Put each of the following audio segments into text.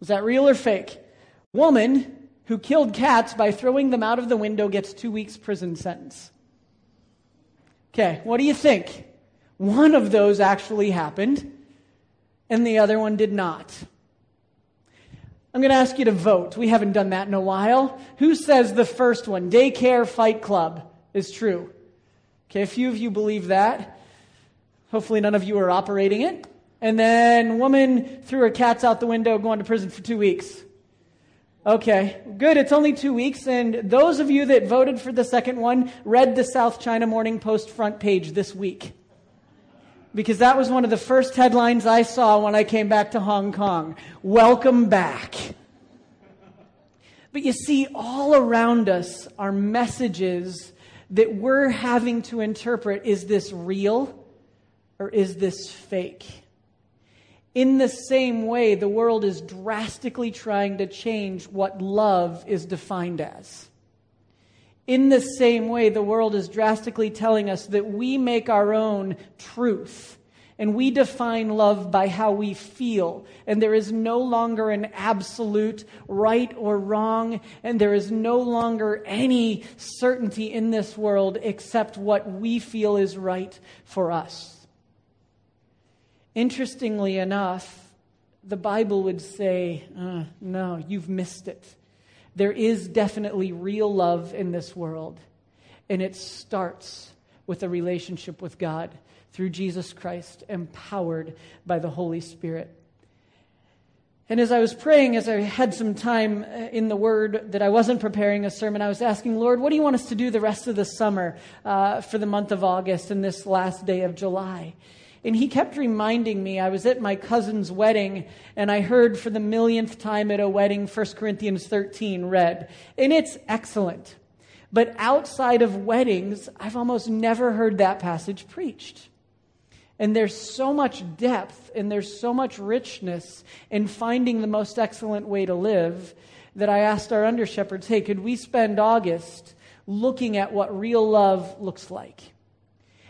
Was that real or fake? Woman who killed cats by throwing them out of the window gets two weeks prison sentence. Okay, what do you think? One of those actually happened, and the other one did not. I'm going to ask you to vote. We haven't done that in a while. Who says the first one, daycare fight club, is true? Okay, a few of you believe that. Hopefully, none of you are operating it. And then, woman threw her cats out the window, going to prison for two weeks. Okay, good. It's only two weeks. And those of you that voted for the second one read the South China Morning Post front page this week. Because that was one of the first headlines I saw when I came back to Hong Kong. Welcome back. But you see, all around us are messages that we're having to interpret is this real or is this fake? In the same way, the world is drastically trying to change what love is defined as. In the same way, the world is drastically telling us that we make our own truth and we define love by how we feel. And there is no longer an absolute right or wrong, and there is no longer any certainty in this world except what we feel is right for us. Interestingly enough, the Bible would say, uh, no, you've missed it. There is definitely real love in this world, and it starts with a relationship with God through Jesus Christ, empowered by the Holy Spirit. And as I was praying, as I had some time uh, in the Word that I wasn't preparing a sermon, I was asking, Lord, what do you want us to do the rest of the summer uh, for the month of August and this last day of July? And he kept reminding me, I was at my cousin's wedding and I heard for the millionth time at a wedding 1 Corinthians 13 read. And it's excellent. But outside of weddings, I've almost never heard that passage preached. And there's so much depth and there's so much richness in finding the most excellent way to live that I asked our under shepherds, hey, could we spend August looking at what real love looks like?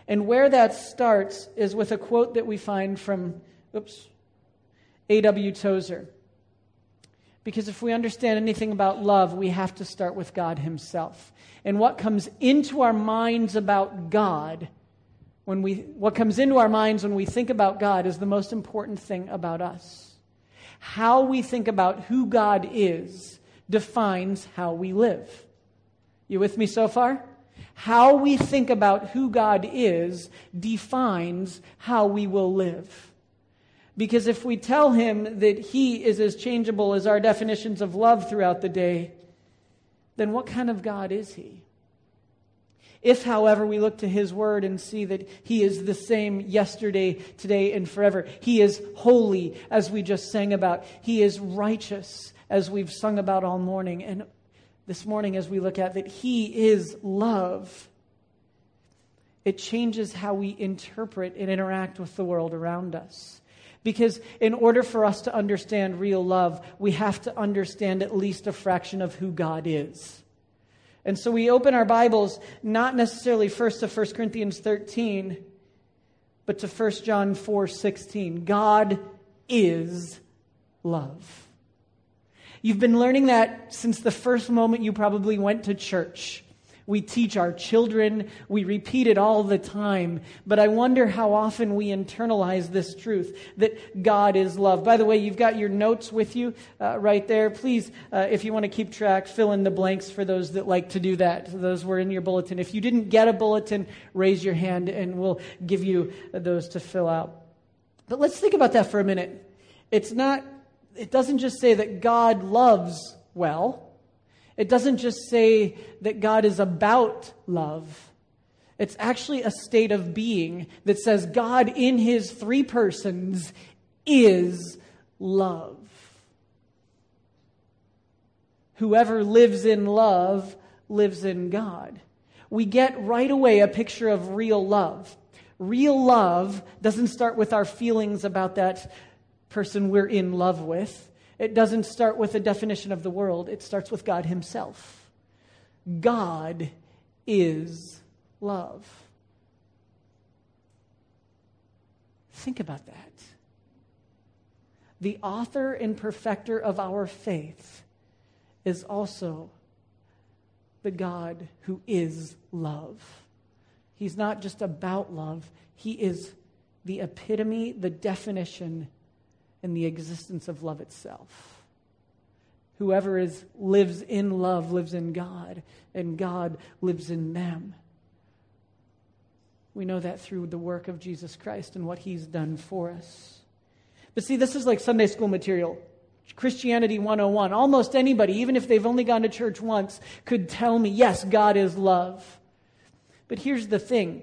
And where that starts is with a quote that we find from, oops, A.W. Tozer. Because if we understand anything about love, we have to start with God Himself. And what comes into our minds about God, when we, what comes into our minds when we think about God, is the most important thing about us. How we think about who God is defines how we live. You with me so far? How we think about who God is defines how we will live. Because if we tell him that he is as changeable as our definitions of love throughout the day, then what kind of God is he? If, however, we look to his word and see that he is the same yesterday, today, and forever, he is holy, as we just sang about, he is righteous, as we've sung about all morning, and this morning as we look at that He is love, it changes how we interpret and interact with the world around us. Because in order for us to understand real love, we have to understand at least a fraction of who God is. And so we open our Bibles not necessarily first to 1 Corinthians 13, but to 1 John 4 16. God is love. You've been learning that since the first moment you probably went to church. We teach our children, we repeat it all the time, but I wonder how often we internalize this truth that God is love. By the way, you've got your notes with you uh, right there. Please, uh, if you want to keep track, fill in the blanks for those that like to do that. Those were in your bulletin. If you didn't get a bulletin, raise your hand and we'll give you those to fill out. But let's think about that for a minute. It's not it doesn't just say that God loves well. It doesn't just say that God is about love. It's actually a state of being that says God in his three persons is love. Whoever lives in love lives in God. We get right away a picture of real love. Real love doesn't start with our feelings about that person we're in love with. It doesn't start with a definition of the world, it starts with God Himself. God is love. Think about that. the author and perfecter of our faith, is also the God who is love. He's not just about love, He is the epitome, the definition, and the existence of love itself. Whoever is, lives in love lives in God, and God lives in them. We know that through the work of Jesus Christ and what He's done for us. But see, this is like Sunday school material. Christianity 101. Almost anybody, even if they've only gone to church once, could tell me, yes, God is love. But here's the thing.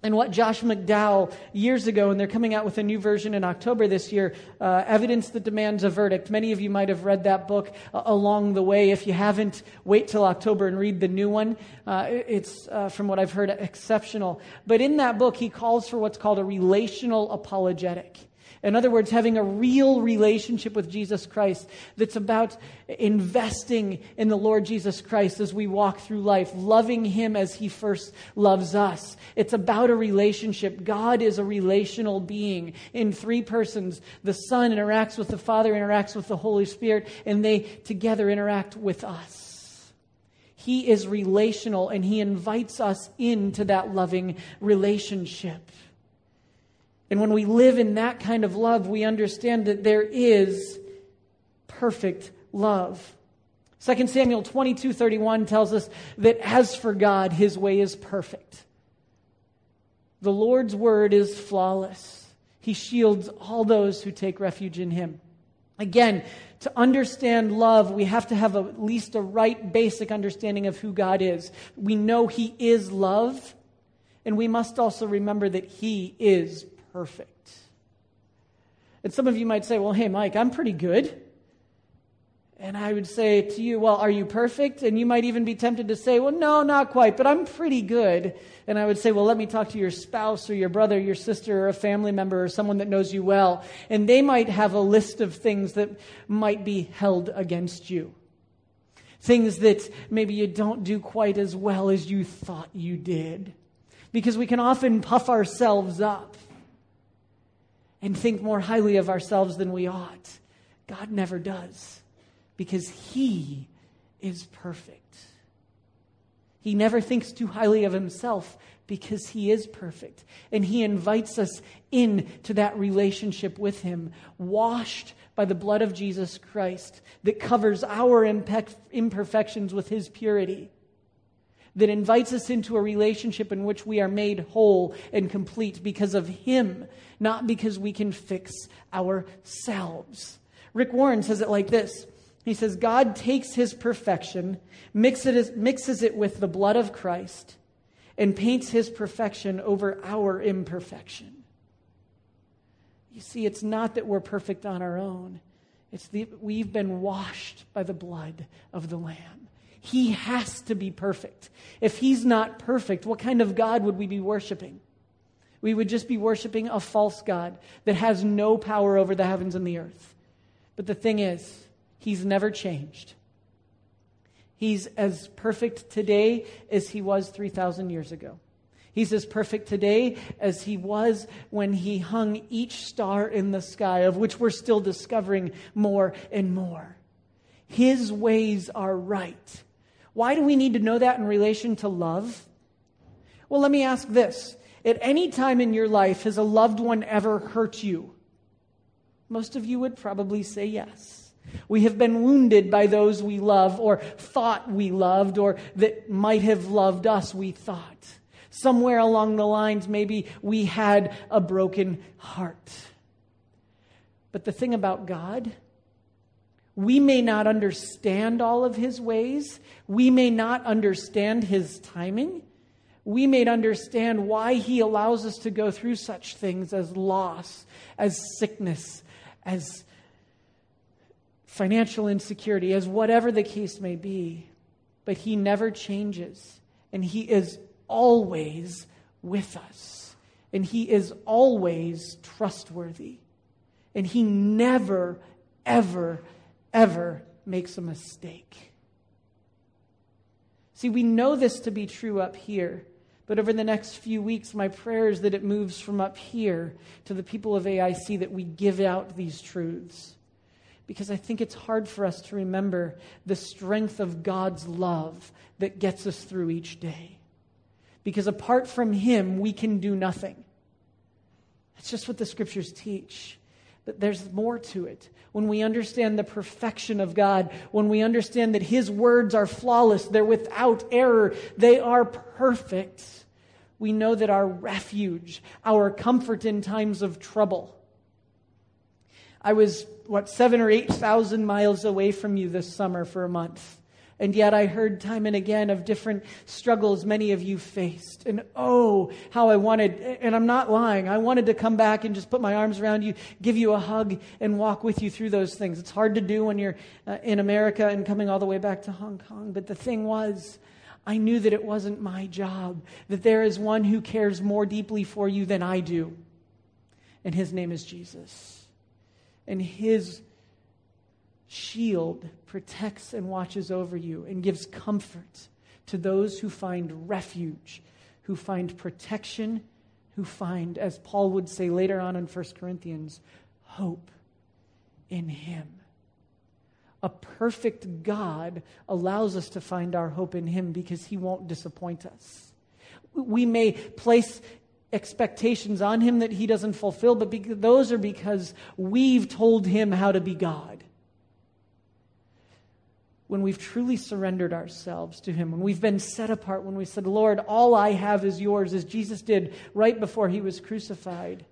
And what Josh McDowell years ago, and they're coming out with a new version in October this year, uh, Evidence That Demands a Verdict. Many of you might have read that book uh, along the way. If you haven't, wait till October and read the new one. Uh, it's, uh, from what I've heard, exceptional. But in that book, he calls for what's called a relational apologetic. In other words, having a real relationship with Jesus Christ that's about investing in the Lord Jesus Christ as we walk through life, loving Him as He first loves us. It's about a relationship. God is a relational being in three persons. The Son interacts with the Father, interacts with the Holy Spirit, and they together interact with us. He is relational and He invites us into that loving relationship. And when we live in that kind of love, we understand that there is perfect love. 2 Samuel 22 31 tells us that as for God, his way is perfect. The Lord's word is flawless. He shields all those who take refuge in him. Again, to understand love, we have to have at least a right basic understanding of who God is. We know he is love, and we must also remember that he is perfect. And some of you might say, well, hey, Mike, I'm pretty good. And I would say to you, well, are you perfect? And you might even be tempted to say, well, no, not quite, but I'm pretty good. And I would say, well, let me talk to your spouse or your brother, your sister, or a family member, or someone that knows you well. And they might have a list of things that might be held against you. Things that maybe you don't do quite as well as you thought you did. Because we can often puff ourselves up and think more highly of ourselves than we ought. God never does because He is perfect. He never thinks too highly of Himself because He is perfect. And He invites us into that relationship with Him, washed by the blood of Jesus Christ that covers our imperfections with His purity that invites us into a relationship in which we are made whole and complete because of Him, not because we can fix ourselves. Rick Warren says it like this He says, God takes His perfection, mixes it, with the blood of Christ, and paints His perfection over our imperfection. You see, it's not that we're perfect on our own. It's the, we've been washed by the blood of the Lamb. He has to be perfect. If he's not perfect, what kind of God would we be worshiping? We would just be worshiping a false God that has no power over the heavens and the earth. But the thing is, he's never changed. He's as perfect today as he was 3,000 years ago. He's as perfect today as he was when he hung each star in the sky, of which we're still discovering more and more. His ways are right. Why do we need to know that in relation to love? Well, let me ask this. At any time in your life, has a loved one ever hurt you? Most of you would probably say yes. We have been wounded by those we love or thought we loved or that might have loved us, we thought. Somewhere along the lines, maybe we had a broken heart. But the thing about God, we may not understand all of his ways. We may not understand his timing. We may understand why he allows us to go through such things as loss, as sickness, as financial insecurity, as whatever the case may be. But he never changes, and he is always with us, and he is always trustworthy, and he never, ever ever makes a mistake. See, we know this to be true up here But over the next few weeks, my prayer is that it moves from up here to the people of AIC that we give out these truths. Because I think it's hard for us to remember the strength of God's love that gets us through each day. Because apart from Him, we can do nothing. That's just what the scriptures teach. There's more to it. When we understand the perfection of God, when we understand that His words are flawless, they're without error, they are perfect, we know that our refuge, our comfort in times of trouble. I was, what, seven or eight thousand miles away from you this summer for a month. And yet I heard time and again of different struggles many of you faced. And oh, how I wanted, and I'm not lying, I wanted to come back and just put my arms around you, give you a hug, and walk with you through those things. It's hard to do when you're uh, in America and coming all the way back to Hong Kong. But the thing was, I knew that it wasn't my job, that there is one who cares more deeply for you than I do. And his name is Jesus. And his shield protects and watches over you and gives comfort to those who find refuge, who find protection, who find, as Paul would say later on in 1 Corinthians, hope in him. A perfect God allows us to find our hope in him because he won't disappoint us. We may place expectations on him that he doesn't fulfill, but those are because we've told him how to be God when we've truly surrendered ourselves to Him, when we've been set apart, when we said, Lord, all I have is yours, as Jesus did right before He was crucified,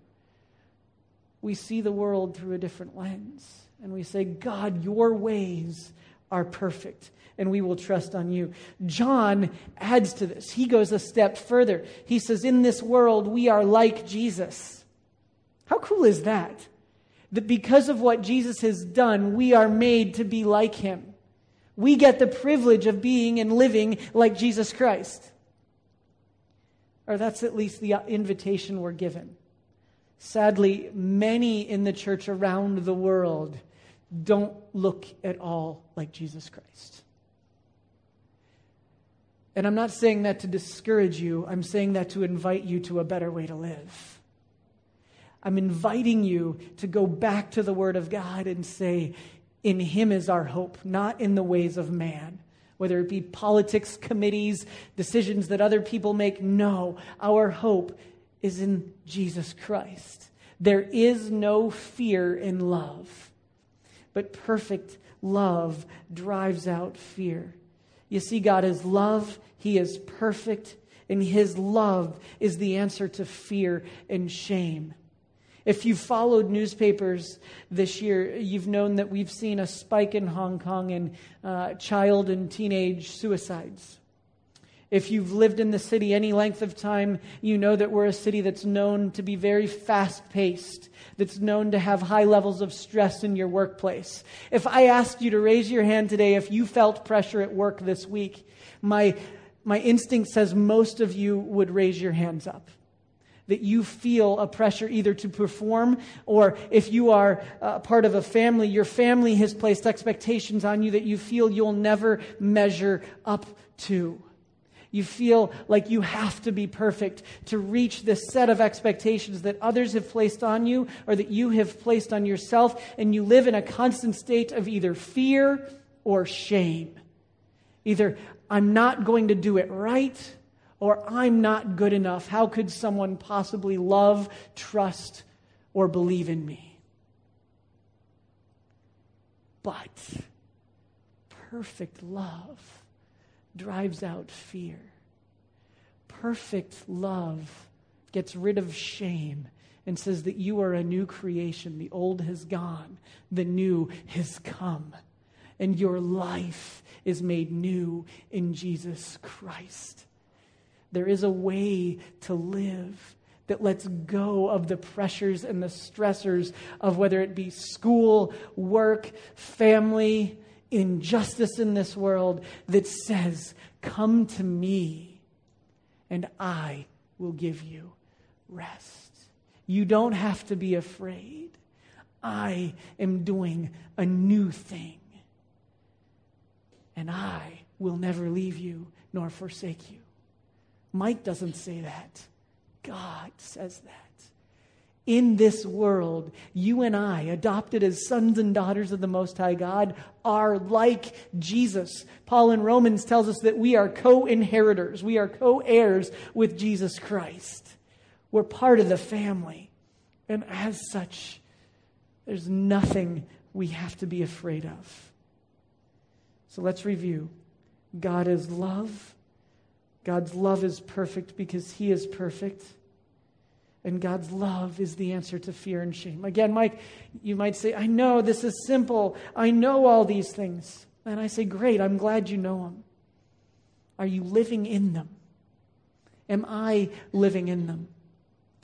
we see the world through a different lens. And we say, God, your ways are perfect, and we will trust on you. John adds to this. He goes a step further. He says, In this world, we are like Jesus. How cool is that? That because of what Jesus has done, we are made to be like him. We get the privilege of being and living like Jesus Christ. Or that's at least the invitation we're given. Sadly, many in the church around the world don't look at all like Jesus Christ. And I'm not saying that to discourage you, I'm saying that to invite you to a better way to live. I'm inviting you to go back to the Word of God and say, in Him is our hope, not in the ways of man. Whether it be politics, committees, decisions that other people make. No, our hope is in Jesus Christ. There is no fear in love, but perfect love drives out fear. You see, God is love, He is perfect, and His love is the answer to fear and shame. If you've followed newspapers this year, you've known that we've seen a spike in Hong Kong in uh, child and teenage suicides. If you've lived in the city any length of time, you know that we're a city that's known to be very fast paced, that's known to have high levels of stress in your workplace. If I asked you to raise your hand today if you felt pressure at work this week, my, my instinct says most of you would raise your hands up that you feel a pressure either to perform or if you are uh, part of a family, your family has placed expectations on you that you feel you'll never measure up to. You feel like you have to be perfect to reach this set of expectations that others have placed on you or that you have placed on yourself, and you live in a constant state of either fear or shame. Either I'm not going to do it right or I'm not good enough. How could someone possibly love, trust, or believe in me? But perfect love drives out fear. Perfect love gets rid of shame and says that you are a new creation. The old has gone, the new has come. And your life is made new in Jesus Christ. There is a way to live that lets go of the pressures and the stressors of whether it be school, work, family, injustice in this world, that says, Come to me and I will give you rest. You don't have to be afraid. I am doing a new thing. And I will never leave you nor forsake you. Mike doesn't say that. God says that. In this world, you and I, adopted as sons and daughters of the Most High God, are like Jesus. Paul in Romans tells us that we are co inheritors, we are co heirs with Jesus Christ. We're part of the family. And as such, there's nothing we have to be afraid of. So let's review God is love. God's love is perfect because He is perfect. And God's love is the answer to fear and shame. Again, Mike, you might say, I know this is simple. I know all these things. And I say, Great, I'm glad you know them. Are you living in them? Am I living in them?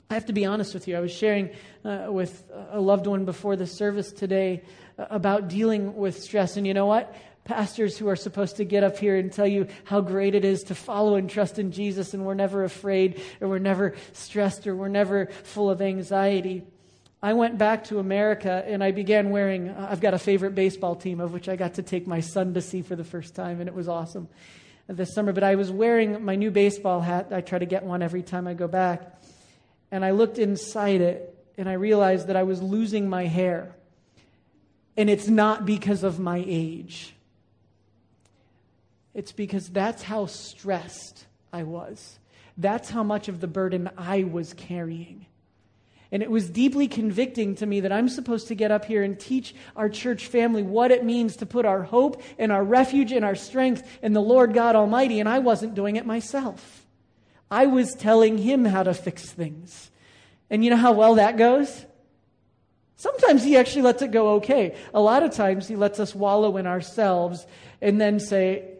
I have to be honest with you. I was sharing uh, with a loved one before the service today uh, about dealing with stress. And you know what? Pastors who are supposed to get up here and tell you how great it is to follow and trust in Jesus, and we're never afraid, or we're never stressed, or we're never full of anxiety. I went back to America and I began wearing, uh, I've got a favorite baseball team of which I got to take my son to see for the first time, and it was awesome this summer. But I was wearing my new baseball hat. I try to get one every time I go back and I looked inside it and I realized that I was losing my hair. And it's not because of my age, it's because that's how stressed I was. That's how much of the burden I was carrying. And it was deeply convicting to me that I'm supposed to get up here and teach our church family what it means to put our hope and our refuge and our strength in the Lord God Almighty, and I wasn't doing it myself. I was telling him how to fix things. And you know how well that goes? Sometimes he actually lets it go okay. A lot of times he lets us wallow in ourselves and then say,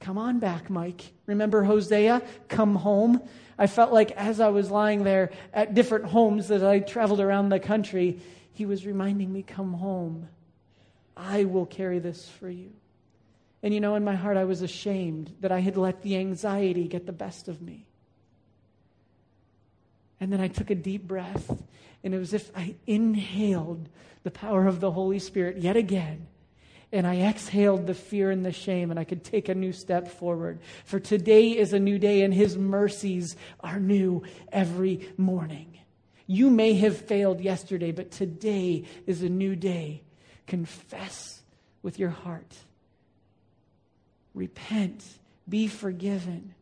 Come on back, Mike. Remember Hosea? Come home. I felt like as I was lying there at different homes that I traveled around the country, he was reminding me, Come home. I will carry this for you. And you know, in my heart, I was ashamed that I had let the anxiety get the best of me. And then I took a deep breath, and it was as if I inhaled the power of the Holy Spirit yet again. And I exhaled the fear and the shame, and I could take a new step forward. For today is a new day, and His mercies are new every morning. You may have failed yesterday, but today is a new day. Confess with your heart, repent, be forgiven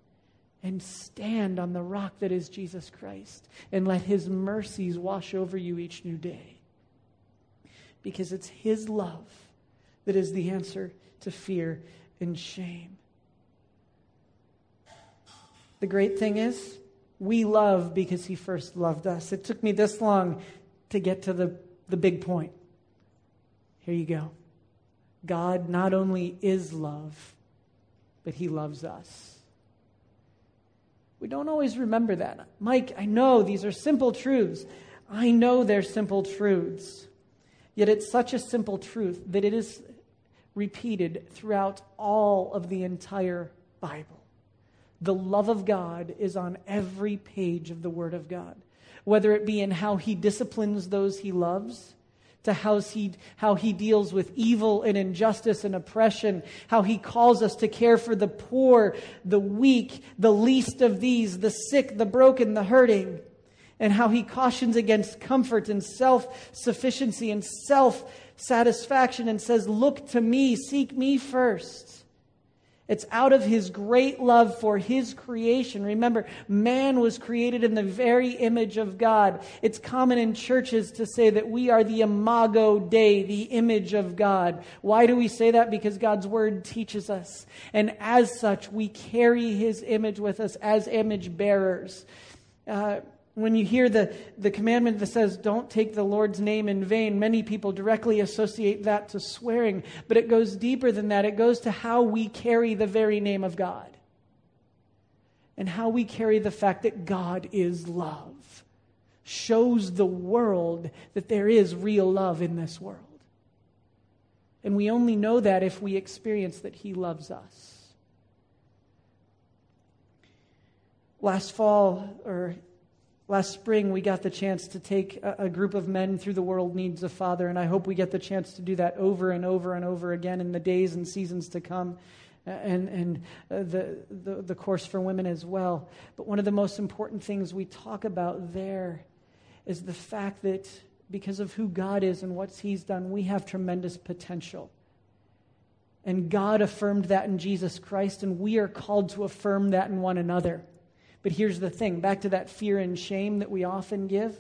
and stand on the rock that is Jesus Christ and let his mercies wash over you each new day. Because it's his love that is the answer to fear and shame. The great thing is, we love because he first loved us. It took me this long to get to the, the big point. Here you go. God not only is love, but he loves us. We don't always remember that. Mike, I know these are simple truths. I know they're simple truths. Yet it's such a simple truth that it is repeated throughout all of the entire Bible. The love of God is on every page of the Word of God, whether it be in how He disciplines those He loves to how he, how he deals with evil and injustice and oppression, how he calls us to care for the poor, the weak, the least of these, the sick, the broken, the hurting, and how he cautions against comfort and self sufficiency and self satisfaction and says, Look to me, seek me first. It's out of his great love for his creation. Remember, man was created in the very image of God. It's common in churches to say that we are the imago Dei, the image of God. Why do we say that? Because God's word teaches us. And as such, we carry his image with us as image bearers. Uh, when you hear the, the commandment that says, don't take the Lord's name in vain, many people directly associate that to swearing. But it goes deeper than that. It goes to how we carry the very name of God and how we carry the fact that God is love. Shows the world that there is real love in this world. And we only know that if we experience that He loves us. Last fall, or Last spring, we got the chance to take a, group of men through the world needs a father, and I hope we get the chance to do that over and over and over again in the days and seasons to come. and, and uh, the, the, the course for women as well. But one of the most important things we talk about there is the fact that because of who God is and what He's done, we have tremendous potential. And God affirmed that in Jesus Christ, and we are called to affirm that in one another. But here's the thing back to that fear and shame that we often give.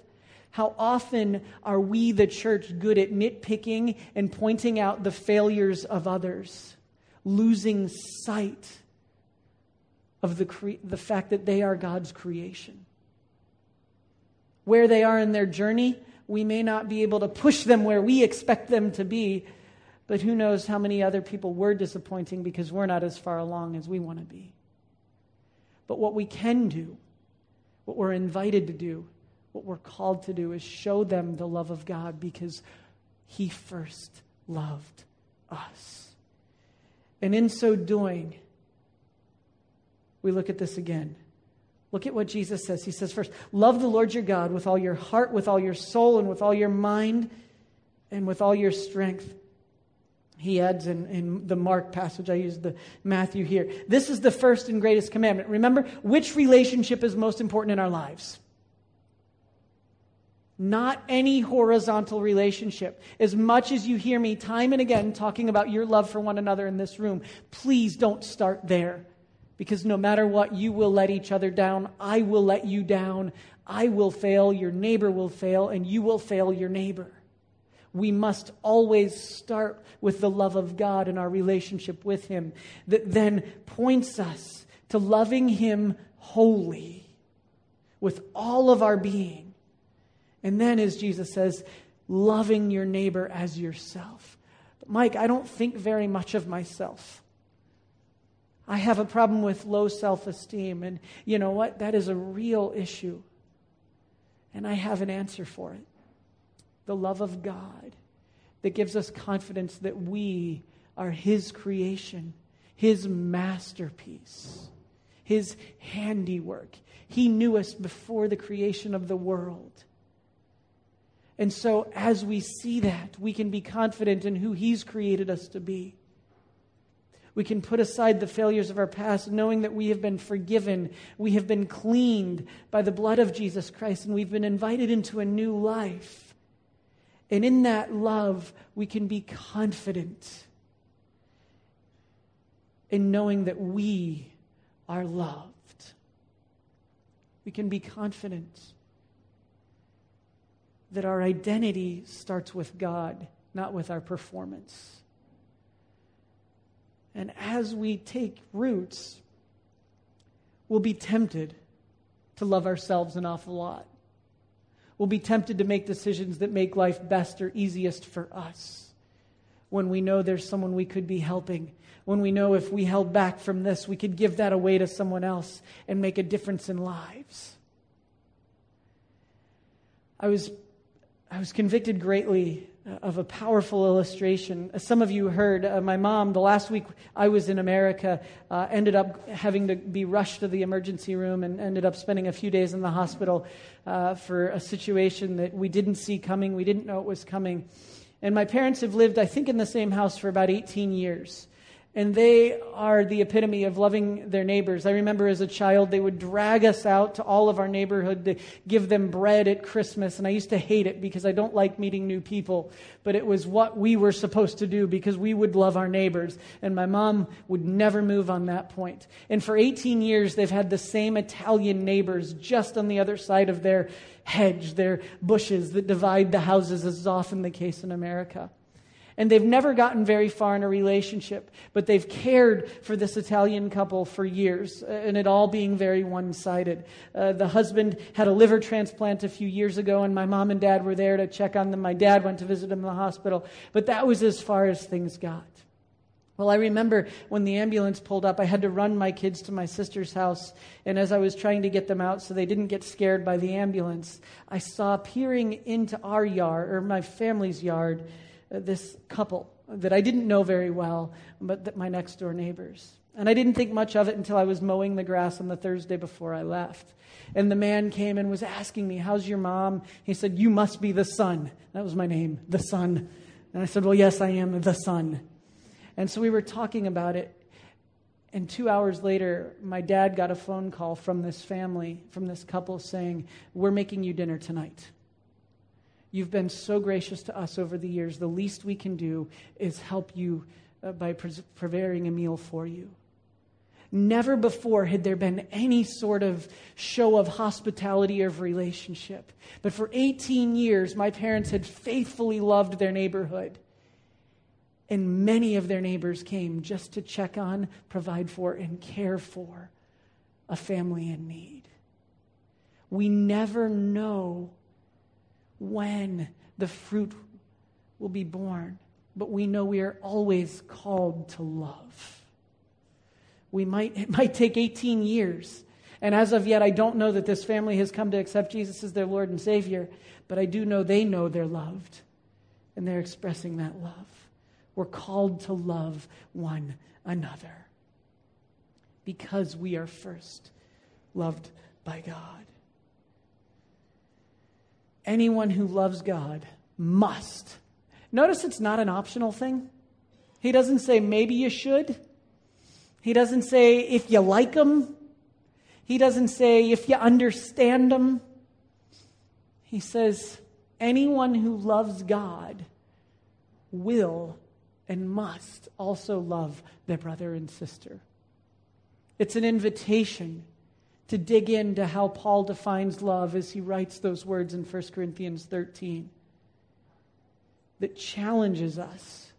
How often are we, the church, good at nitpicking and pointing out the failures of others, losing sight of the, cre- the fact that they are God's creation? Where they are in their journey, we may not be able to push them where we expect them to be, but who knows how many other people we're disappointing because we're not as far along as we want to be. But what we can do, what we're invited to do, what we're called to do is show them the love of God because He first loved us. And in so doing, we look at this again. Look at what Jesus says. He says, first, love the Lord your God with all your heart, with all your soul, and with all your mind, and with all your strength. He adds in, in the Mark passage, I use the Matthew here. This is the first and greatest commandment. Remember, which relationship is most important in our lives? Not any horizontal relationship. As much as you hear me time and again talking about your love for one another in this room, please don't start there. Because no matter what, you will let each other down. I will let you down. I will fail. Your neighbor will fail, and you will fail your neighbor. We must always start with the love of God and our relationship with Him that then points us to loving Him wholly with all of our being. And then, as Jesus says, loving your neighbor as yourself. But Mike, I don't think very much of myself. I have a problem with low self esteem. And you know what? That is a real issue. And I have an answer for it the love of God that gives us confidence that we are His creation, His masterpiece, His handiwork. He knew us before the creation of the world. And so, as we see that, we can be confident in who He's created us to be. We can put aside the failures of our past, knowing that we have been forgiven. We have been cleaned by the blood of Jesus Christ, and we've been invited into a new life. And in that love, we can be confident in knowing that we are loved. We can be confident that our identity starts with God, not with our performance. And as we take roots, we'll be tempted to love ourselves an awful lot. We'll be tempted to make decisions that make life best or easiest for us when we know there's someone we could be helping. When we know if we held back from this, we could give that away to someone else and make a difference in lives. I was, I was convicted greatly of a powerful illustration. As some of you heard, uh, my mom, the last week I was in America, uh, ended up having to be rushed to the emergency room and ended up spending a few days in the hospital uh, for a situation that we didn't see coming. We didn't know it was coming. And my parents have lived, I think, in the same house for about 18 years and they are the epitome of loving their neighbors. I remember as a child, they would drag us out to all of our neighborhood to give them bread at Christmas, and I used to hate it because I don't like meeting new people, but it was what we were supposed to do because we would love our neighbors, and my mom would never move on that point. And for 18 years, they've had the same Italian neighbors just on the other side of their hedge, their bushes that divide the houses, as is often the case in America. And they've never gotten very far in a relationship, but they've cared for this Italian couple for years, uh, and it all being very one sided. Uh, the husband had a liver transplant a few years ago, and my mom and dad were there to check on them. My dad went to visit him in the hospital, but that was as far as things got. Well, I remember when the ambulance pulled up, I had to run my kids to my sister's house. And as I was trying to get them out so they didn't get scared by the ambulance, I saw peering into our yard, or my family's yard, Uh, this couple that I didn't know very well, but that my next door neighbors. And I didn't think much of it until I was mowing the grass on the Thursday before I left. And the man came and was asking me, How's your mom? He said, You must be the son. That was my name, the son. And I said, Well, yes, I am the son. And so we were talking about it. And two hours later, my dad got a phone call from this family, from this couple, saying, We're making you dinner tonight. You've been so gracious to us over the years. The least we can do is help you uh, by preparing a meal for you. Never before had there been any sort of show of hospitality or of relationship. But for 18 years, my parents had faithfully loved their neighborhood. And many of their neighbors came just to check on, provide for, and care for a family in need. We never know when the fruit will be borne, but we know we are always called to love we might, it might take 18 years. And as of yet, I don't know that this family has come to accept Jesus as their Lord and Savior, but I do know they know they're loved, and they're expressing that love. We're called to love one another because we are first loved by God. Anyone who loves God must. Notice it's not an optional thing. He doesn't say maybe you should. He doesn't say if you like them. He doesn't say if you understand them. He says anyone who loves God will and must also love their brother and sister. It's an invitation to dig into how Paul defines love as he writes those words in 1 Corinthians 13 that challenges us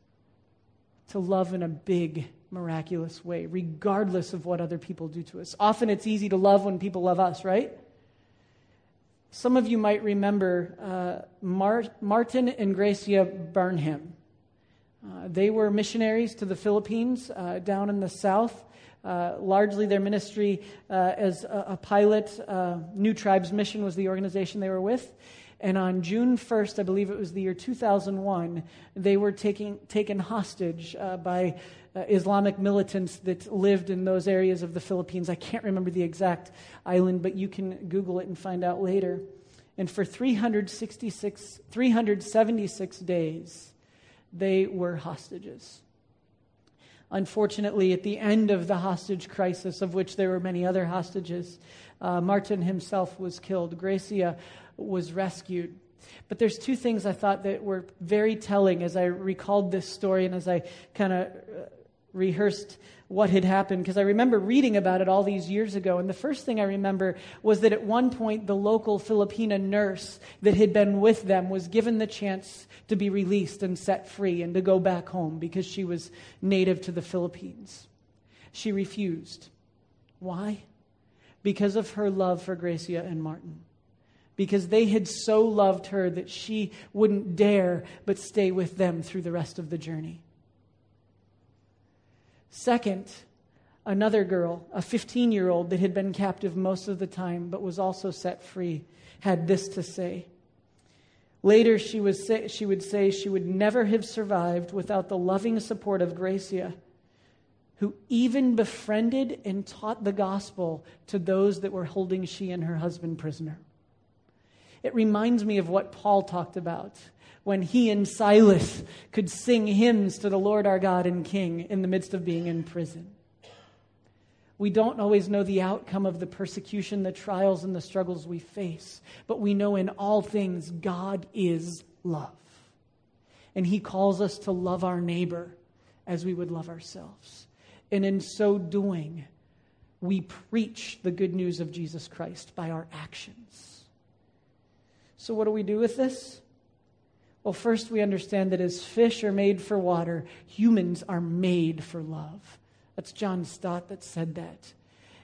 to love in a big miraculous way, regardless of what other people do to us. Often it's easy to love when people love us, right? Some of you might remember uh, Mar- Martin and Gracia Burnham. Uh, they were missionaries to the Philippines uh, down in the south. Uh, largely their ministry uh, as a, a pilot, uh, New Tribes Mission was the organization they were with. And on June 1st, I believe it was the year 2001, they were taking, taken hostage by uh, Islamic militants that lived in those areas of the Philippines. I can't remember the exact island, but you can Google it and find out later. And for 366, 376 days, they were hostages. Unfortunately, at the end of the hostage crisis, of which there were many other hostages, uh, Martin himself was killed. Gracia was rescued. But there's two things I thought that were very telling as I recalled this story and as I kind of uh, rehearsed what had happened because I remember reading about it all these years ago. And the first thing I remember was that at one point, the local Filipina nurse that had been with them was given the chance to be released and set free and to go back home because she was native to the Philippines. She refused. Why? Because of her love for Gracia and Martin. Because they had so loved her that she wouldn't dare but stay with them through the rest of the journey. Second, another girl, a 15 year old that had been captive most of the time but was also set free, had this to say. Later, she, was say, she would say she would never have survived without the loving support of Gracia, who even befriended and taught the gospel to those that were holding she and her husband prisoner. It reminds me of what Paul talked about when he and Silas could sing hymns to the Lord our God and King in the midst of being in prison. We don't always know the outcome of the persecution, the trials, and the struggles we face, but we know in all things God is love. And he calls us to love our neighbor as we would love ourselves. And in so doing, we preach the good news of Jesus Christ by our actions. So, what do we do with this? Well, first we understand that as fish are made for water, humans are made for love. That's John Stott that said that.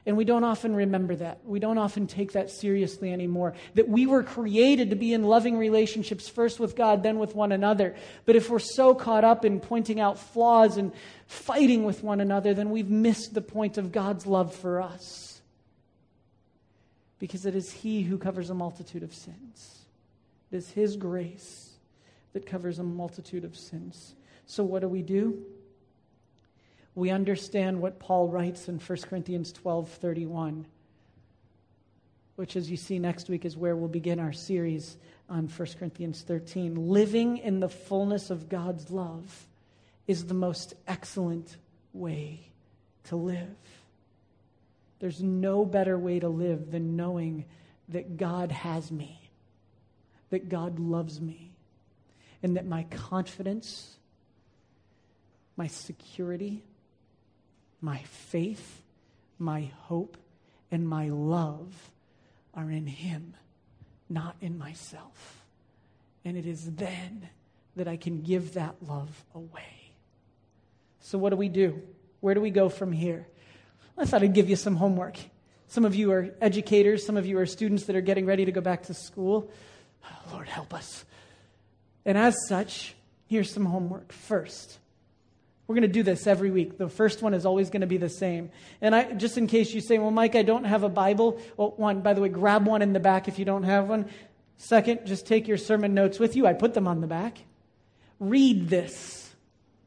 And we don't often remember that. We don't often take that seriously anymore. That we were created to be in loving relationships, first with God, then with one another. But if we're so caught up in pointing out flaws and fighting with one another, then we've missed the point of God's love for us. Because it is He who covers a multitude of sins, it is His grace that covers a multitude of sins. So, what do we do? We understand what Paul writes in 1 Corinthians 12 31, which, as you see next week, is where we'll begin our series on 1 Corinthians 13. Living in the fullness of God's love is the most excellent way to live. There's no better way to live than knowing that God has me, that God loves me, and that my confidence, my security, my faith, my hope, and my love are in Him, not in myself. And it is then that I can give that love away. So, what do we do? Where do we go from here? I thought I'd give you some homework. Some of you are educators, some of you are students that are getting ready to go back to school. Lord, help us. And as such, here's some homework. First, we're going to do this every week. The first one is always going to be the same. And I, just in case you say, well, Mike, I don't have a Bible. Well, one, by the way, grab one in the back if you don't have one. Second, just take your sermon notes with you. I put them on the back. Read this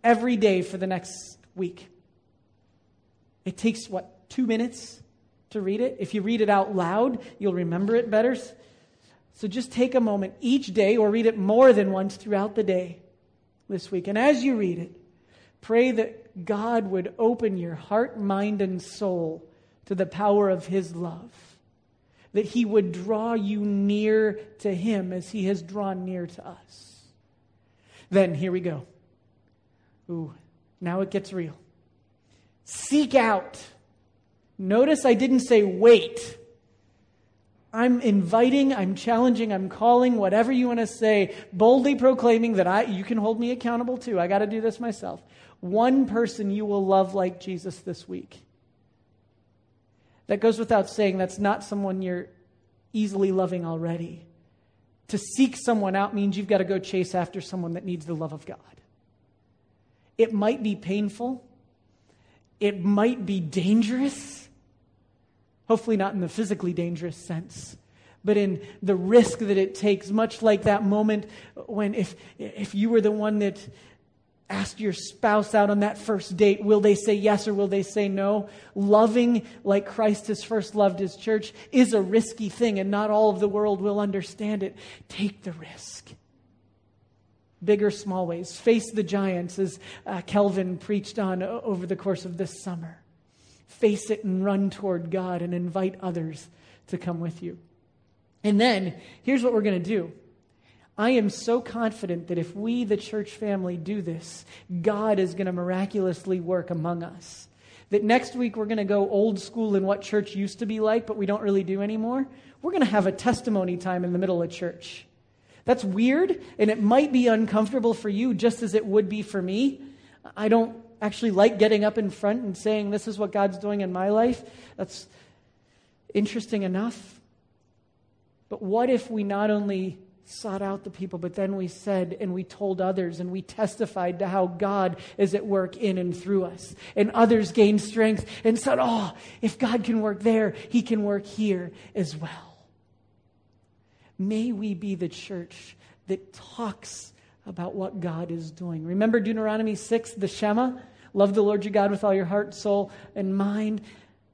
every day for the next week. It takes, what, two minutes to read it? If you read it out loud, you'll remember it better. So just take a moment each day or read it more than once throughout the day this week. And as you read it, Pray that God would open your heart, mind, and soul to the power of His love. That He would draw you near to Him as He has drawn near to us. Then, here we go. Ooh, now it gets real. Seek out. Notice I didn't say wait. I'm inviting, I'm challenging, I'm calling, whatever you want to say, boldly proclaiming that I you can hold me accountable too. I got to do this myself one person you will love like Jesus this week. That goes without saying, that's not someone you're easily loving already. To seek someone out means you've got to go chase after someone that needs the love of God. It might be painful, it might be dangerous, hopefully, not in the physically dangerous sense but in the risk that it takes, much like that moment when if, if you were the one that asked your spouse out on that first date will they say yes or will they say no? Loving like Christ has first loved his church is a risky thing, and not all of the world will understand it. Take the risk. Big or small ways. Face the giants, as uh, Kelvin preached on over the course of this summer. Face it and run toward God and invite others to come with you. And then, here's what we're going to do I am so confident that if we, the church family, do this, God is going to miraculously work among us. That next week we're going to go old school in what church used to be like, but we don't really do anymore. We're going to have a testimony time in the middle of church. That's weird, and it might be uncomfortable for you just as it would be for me. I don't actually like getting up in front and saying, This is what God's doing in my life. That's interesting enough. But what if we not only sought out the people, but then we said and we told others and we testified to how God is at work in and through us. And others gained strength and said, Oh, if God can work there, he can work here as well. May we be the church that talks about what God is doing. Remember Deuteronomy 6, the Shema? Love the Lord your God with all your heart, soul, and mind.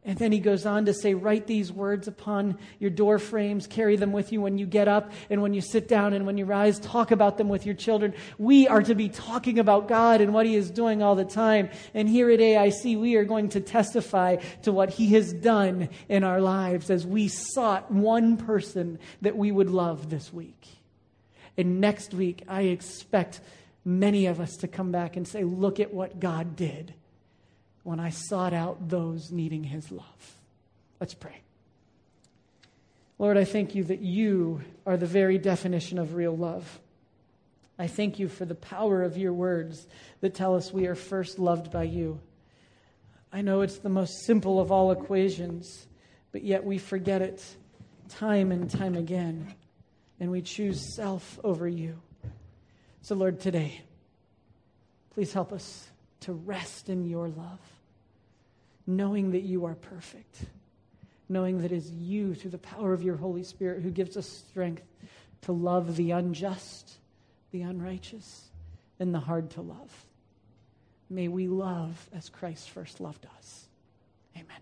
And then he goes on to say, Write these words upon your door frames, carry them with you when you get up and when you sit down and when you rise. Talk about them with your children. We are to be talking about God and what he is doing all the time. And here at AIC, we are going to testify to what he has done in our lives as we sought one person that we would love this week. And next week, I expect many of us to come back and say, Look at what God did when I sought out those needing his love. Let's pray. Lord, I thank you that you are the very definition of real love. I thank you for the power of your words that tell us we are first loved by you. I know it's the most simple of all equations, but yet we forget it time and time again, and we choose self over you. So, Lord, today, please help us to rest in your love, knowing that you are perfect, knowing that it is you, through the power of your Holy Spirit, who gives us strength to love the unjust, the unrighteous, and the hard to love. May we love as Christ first loved us. Amen.